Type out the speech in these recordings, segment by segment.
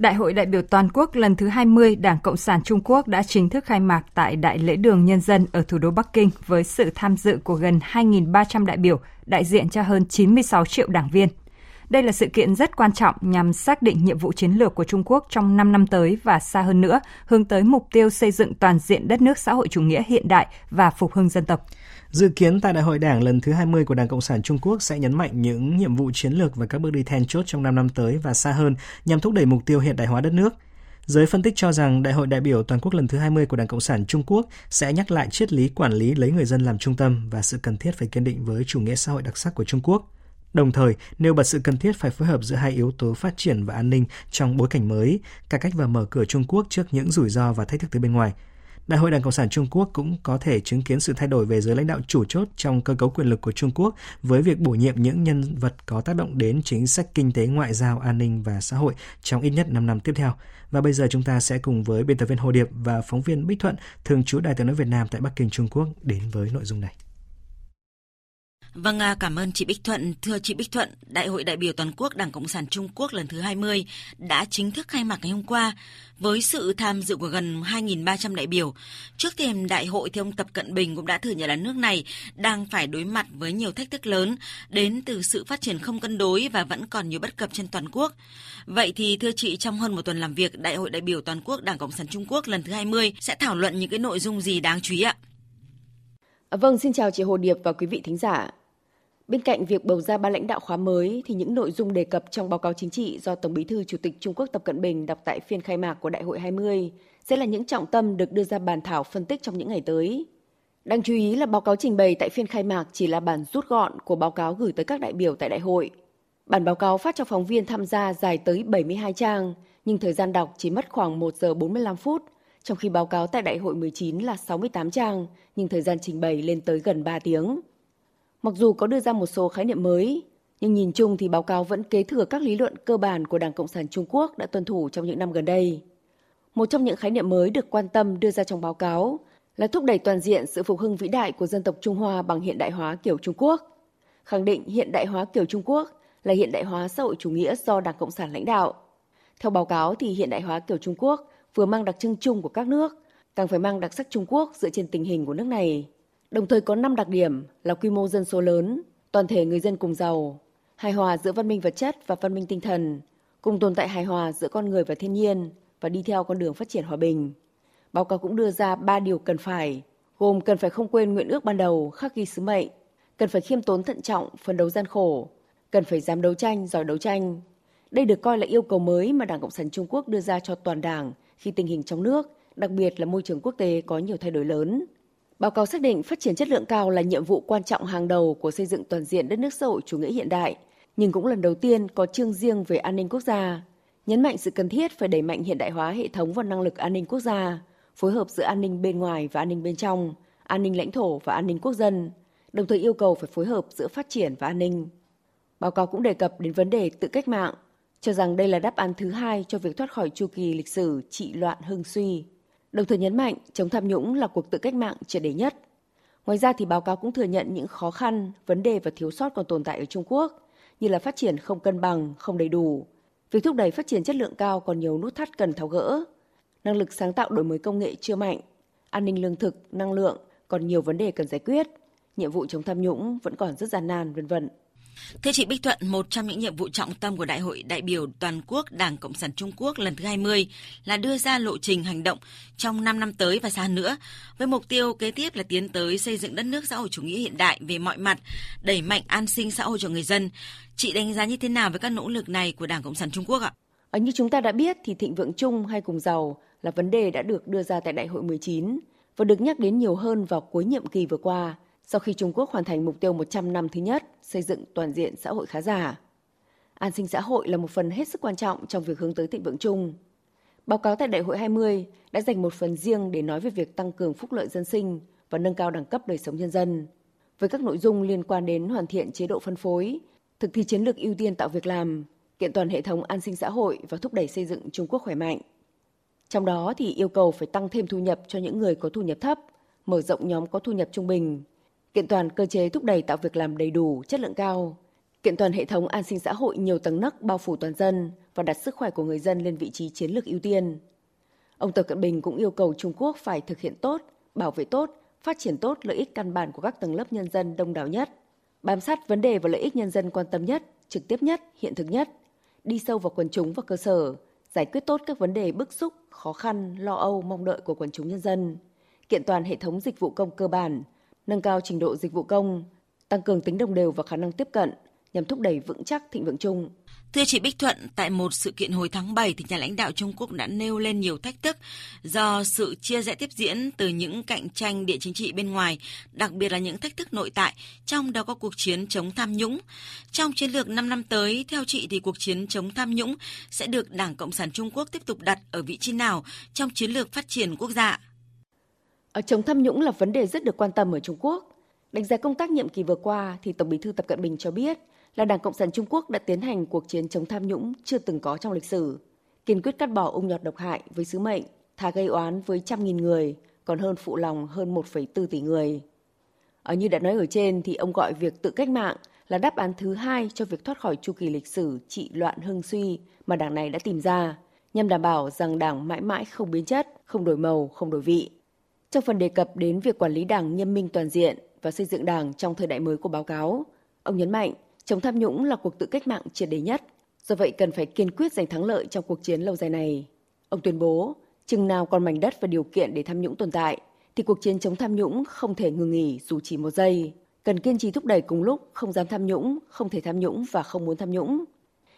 Đại hội đại biểu toàn quốc lần thứ 20 Đảng Cộng sản Trung Quốc đã chính thức khai mạc tại Đại lễ đường Nhân dân ở thủ đô Bắc Kinh với sự tham dự của gần 2.300 đại biểu, đại diện cho hơn 96 triệu đảng viên. Đây là sự kiện rất quan trọng nhằm xác định nhiệm vụ chiến lược của Trung Quốc trong 5 năm tới và xa hơn nữa, hướng tới mục tiêu xây dựng toàn diện đất nước xã hội chủ nghĩa hiện đại và phục hưng dân tộc. Dự kiến tại Đại hội Đảng lần thứ 20 của Đảng Cộng sản Trung Quốc sẽ nhấn mạnh những nhiệm vụ chiến lược và các bước đi then chốt trong 5 năm tới và xa hơn nhằm thúc đẩy mục tiêu hiện đại hóa đất nước. Giới phân tích cho rằng Đại hội đại biểu toàn quốc lần thứ 20 của Đảng Cộng sản Trung Quốc sẽ nhắc lại triết lý quản lý lấy người dân làm trung tâm và sự cần thiết phải kiên định với chủ nghĩa xã hội đặc sắc của Trung Quốc. Đồng thời, nêu bật sự cần thiết phải phối hợp giữa hai yếu tố phát triển và an ninh trong bối cảnh mới, cải cách và mở cửa Trung Quốc trước những rủi ro và thách thức từ bên ngoài – Đại hội Đảng Cộng sản Trung Quốc cũng có thể chứng kiến sự thay đổi về giới lãnh đạo chủ chốt trong cơ cấu quyền lực của Trung Quốc với việc bổ nhiệm những nhân vật có tác động đến chính sách kinh tế, ngoại giao, an ninh và xã hội trong ít nhất 5 năm tiếp theo. Và bây giờ chúng ta sẽ cùng với biên tập viên Hồ Điệp và phóng viên Bích Thuận, thường trú Đài tiếng nói Việt Nam tại Bắc Kinh, Trung Quốc đến với nội dung này. Vâng, à, cảm ơn chị Bích Thuận. Thưa chị Bích Thuận, Đại hội đại biểu toàn quốc Đảng Cộng sản Trung Quốc lần thứ 20 đã chính thức khai mạc ngày hôm qua với sự tham dự của gần 2.300 đại biểu. Trước thềm đại hội thì ông Tập Cận Bình cũng đã thừa nhận là nước này đang phải đối mặt với nhiều thách thức lớn đến từ sự phát triển không cân đối và vẫn còn nhiều bất cập trên toàn quốc. Vậy thì thưa chị, trong hơn một tuần làm việc, Đại hội đại biểu toàn quốc Đảng Cộng sản Trung Quốc lần thứ 20 sẽ thảo luận những cái nội dung gì đáng chú ý ạ? Vâng, xin chào chị Hồ Điệp và quý vị thính giả. Bên cạnh việc bầu ra ban lãnh đạo khóa mới thì những nội dung đề cập trong báo cáo chính trị do Tổng Bí thư Chủ tịch Trung Quốc Tập Cận Bình đọc tại phiên khai mạc của Đại hội 20 sẽ là những trọng tâm được đưa ra bàn thảo phân tích trong những ngày tới. Đáng chú ý là báo cáo trình bày tại phiên khai mạc chỉ là bản rút gọn của báo cáo gửi tới các đại biểu tại đại hội. Bản báo cáo phát cho phóng viên tham gia dài tới 72 trang, nhưng thời gian đọc chỉ mất khoảng 1 giờ 45 phút, trong khi báo cáo tại đại hội 19 là 68 trang, nhưng thời gian trình bày lên tới gần 3 tiếng. Mặc dù có đưa ra một số khái niệm mới, nhưng nhìn chung thì báo cáo vẫn kế thừa các lý luận cơ bản của Đảng Cộng sản Trung Quốc đã tuân thủ trong những năm gần đây. Một trong những khái niệm mới được quan tâm đưa ra trong báo cáo là thúc đẩy toàn diện sự phục hưng vĩ đại của dân tộc Trung Hoa bằng hiện đại hóa kiểu Trung Quốc. Khẳng định hiện đại hóa kiểu Trung Quốc là hiện đại hóa xã hội chủ nghĩa do Đảng Cộng sản lãnh đạo. Theo báo cáo thì hiện đại hóa kiểu Trung Quốc vừa mang đặc trưng chung của các nước, càng phải mang đặc sắc Trung Quốc dựa trên tình hình của nước này. Đồng thời có 5 đặc điểm là quy mô dân số lớn, toàn thể người dân cùng giàu, hài hòa giữa văn minh vật chất và văn minh tinh thần, cùng tồn tại hài hòa giữa con người và thiên nhiên và đi theo con đường phát triển hòa bình. Báo cáo cũng đưa ra 3 điều cần phải, gồm cần phải không quên nguyện ước ban đầu khắc ghi sứ mệnh, cần phải khiêm tốn thận trọng, phấn đấu gian khổ, cần phải dám đấu tranh, giỏi đấu tranh. Đây được coi là yêu cầu mới mà Đảng Cộng sản Trung Quốc đưa ra cho toàn đảng khi tình hình trong nước, đặc biệt là môi trường quốc tế có nhiều thay đổi lớn. Báo cáo xác định phát triển chất lượng cao là nhiệm vụ quan trọng hàng đầu của xây dựng toàn diện đất nước xã hội chủ nghĩa hiện đại, nhưng cũng lần đầu tiên có chương riêng về an ninh quốc gia, nhấn mạnh sự cần thiết phải đẩy mạnh hiện đại hóa hệ thống và năng lực an ninh quốc gia, phối hợp giữa an ninh bên ngoài và an ninh bên trong, an ninh lãnh thổ và an ninh quốc dân, đồng thời yêu cầu phải phối hợp giữa phát triển và an ninh. Báo cáo cũng đề cập đến vấn đề tự cách mạng, cho rằng đây là đáp án thứ hai cho việc thoát khỏi chu kỳ lịch sử trị loạn hưng suy đồng thời nhấn mạnh chống tham nhũng là cuộc tự cách mạng triệt đề nhất. Ngoài ra thì báo cáo cũng thừa nhận những khó khăn, vấn đề và thiếu sót còn tồn tại ở Trung Quốc, như là phát triển không cân bằng, không đầy đủ. Việc thúc đẩy phát triển chất lượng cao còn nhiều nút thắt cần tháo gỡ. Năng lực sáng tạo đổi mới công nghệ chưa mạnh, an ninh lương thực, năng lượng còn nhiều vấn đề cần giải quyết. Nhiệm vụ chống tham nhũng vẫn còn rất gian nan, vân vân. Thưa chị Bích Thuận, một trong những nhiệm vụ trọng tâm của Đại hội đại biểu toàn quốc Đảng Cộng sản Trung Quốc lần thứ 20 là đưa ra lộ trình hành động trong 5 năm tới và xa nữa, với mục tiêu kế tiếp là tiến tới xây dựng đất nước xã hội chủ nghĩa hiện đại về mọi mặt, đẩy mạnh an sinh xã hội cho người dân. Chị đánh giá như thế nào với các nỗ lực này của Đảng Cộng sản Trung Quốc ạ? Ở như chúng ta đã biết thì thịnh vượng chung hay cùng giàu là vấn đề đã được đưa ra tại Đại hội 19 và được nhắc đến nhiều hơn vào cuối nhiệm kỳ vừa qua – sau khi Trung Quốc hoàn thành mục tiêu 100 năm thứ nhất xây dựng toàn diện xã hội khá giả. An sinh xã hội là một phần hết sức quan trọng trong việc hướng tới thịnh vượng chung. Báo cáo tại Đại hội 20 đã dành một phần riêng để nói về việc tăng cường phúc lợi dân sinh và nâng cao đẳng cấp đời sống nhân dân. với các nội dung liên quan đến hoàn thiện chế độ phân phối, thực thi chiến lược ưu tiên tạo việc làm, kiện toàn hệ thống an sinh xã hội và thúc đẩy xây dựng Trung Quốc khỏe mạnh. Trong đó thì yêu cầu phải tăng thêm thu nhập cho những người có thu nhập thấp, mở rộng nhóm có thu nhập trung bình, kiện toàn cơ chế thúc đẩy tạo việc làm đầy đủ, chất lượng cao, kiện toàn hệ thống an sinh xã hội nhiều tầng nấc bao phủ toàn dân và đặt sức khỏe của người dân lên vị trí chiến lược ưu tiên. Ông Tập Cận Bình cũng yêu cầu Trung Quốc phải thực hiện tốt, bảo vệ tốt, phát triển tốt lợi ích căn bản của các tầng lớp nhân dân đông đảo nhất, bám sát vấn đề và lợi ích nhân dân quan tâm nhất, trực tiếp nhất, hiện thực nhất, đi sâu vào quần chúng và cơ sở, giải quyết tốt các vấn đề bức xúc, khó khăn, lo âu, mong đợi của quần chúng nhân dân, kiện toàn hệ thống dịch vụ công cơ bản, nâng cao trình độ dịch vụ công, tăng cường tính đồng đều và khả năng tiếp cận nhằm thúc đẩy vững chắc thịnh vượng chung. Thưa chị Bích Thuận, tại một sự kiện hồi tháng 7 thì nhà lãnh đạo Trung Quốc đã nêu lên nhiều thách thức do sự chia rẽ tiếp diễn từ những cạnh tranh địa chính trị bên ngoài, đặc biệt là những thách thức nội tại, trong đó có cuộc chiến chống tham nhũng. Trong chiến lược 5 năm tới, theo chị thì cuộc chiến chống tham nhũng sẽ được Đảng Cộng sản Trung Quốc tiếp tục đặt ở vị trí nào trong chiến lược phát triển quốc gia? Ở chống tham nhũng là vấn đề rất được quan tâm ở Trung Quốc. Đánh giá công tác nhiệm kỳ vừa qua thì Tổng Bí thư Tập Cận Bình cho biết là Đảng Cộng sản Trung Quốc đã tiến hành cuộc chiến chống tham nhũng chưa từng có trong lịch sử, kiên quyết cắt bỏ ung nhọt độc hại với sứ mệnh thà gây oán với trăm nghìn người, còn hơn phụ lòng hơn 1,4 tỷ người. Ở như đã nói ở trên thì ông gọi việc tự cách mạng là đáp án thứ hai cho việc thoát khỏi chu kỳ lịch sử trị loạn hưng suy mà đảng này đã tìm ra, nhằm đảm bảo rằng đảng mãi mãi không biến chất, không đổi màu, không đổi vị. Trong phần đề cập đến việc quản lý đảng nghiêm minh toàn diện và xây dựng đảng trong thời đại mới của báo cáo, ông nhấn mạnh Chống tham nhũng là cuộc tự cách mạng triệt đề nhất, do vậy cần phải kiên quyết giành thắng lợi trong cuộc chiến lâu dài này. Ông tuyên bố, chừng nào còn mảnh đất và điều kiện để tham nhũng tồn tại, thì cuộc chiến chống tham nhũng không thể ngừng nghỉ dù chỉ một giây. Cần kiên trì thúc đẩy cùng lúc không dám tham nhũng, không thể tham nhũng và không muốn tham nhũng.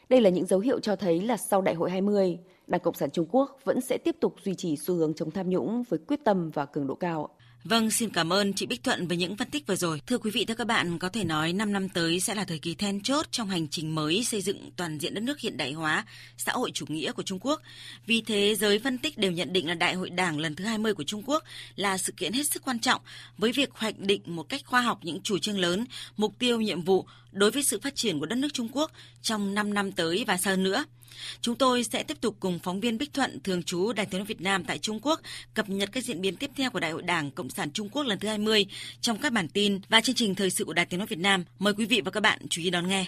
Đây là những dấu hiệu cho thấy là sau Đại hội 20, Đảng Cộng sản Trung Quốc vẫn sẽ tiếp tục duy trì xu hướng chống tham nhũng với quyết tâm và cường độ cao. Vâng, xin cảm ơn chị Bích Thuận với những phân tích vừa rồi. Thưa quý vị, thưa các bạn, có thể nói 5 năm tới sẽ là thời kỳ then chốt trong hành trình mới xây dựng toàn diện đất nước hiện đại hóa, xã hội chủ nghĩa của Trung Quốc. Vì thế, giới phân tích đều nhận định là Đại hội Đảng lần thứ 20 của Trung Quốc là sự kiện hết sức quan trọng với việc hoạch định một cách khoa học những chủ trương lớn, mục tiêu, nhiệm vụ đối với sự phát triển của đất nước Trung Quốc trong 5 năm tới và sau nữa. Chúng tôi sẽ tiếp tục cùng phóng viên Bích Thuận, thường trú Đài tiếng nói Việt Nam tại Trung Quốc, cập nhật các diễn biến tiếp theo của Đại hội Đảng Cộng sản Trung Quốc lần thứ 20 trong các bản tin và chương trình thời sự của Đài tiếng nói Việt Nam. Mời quý vị và các bạn chú ý đón nghe.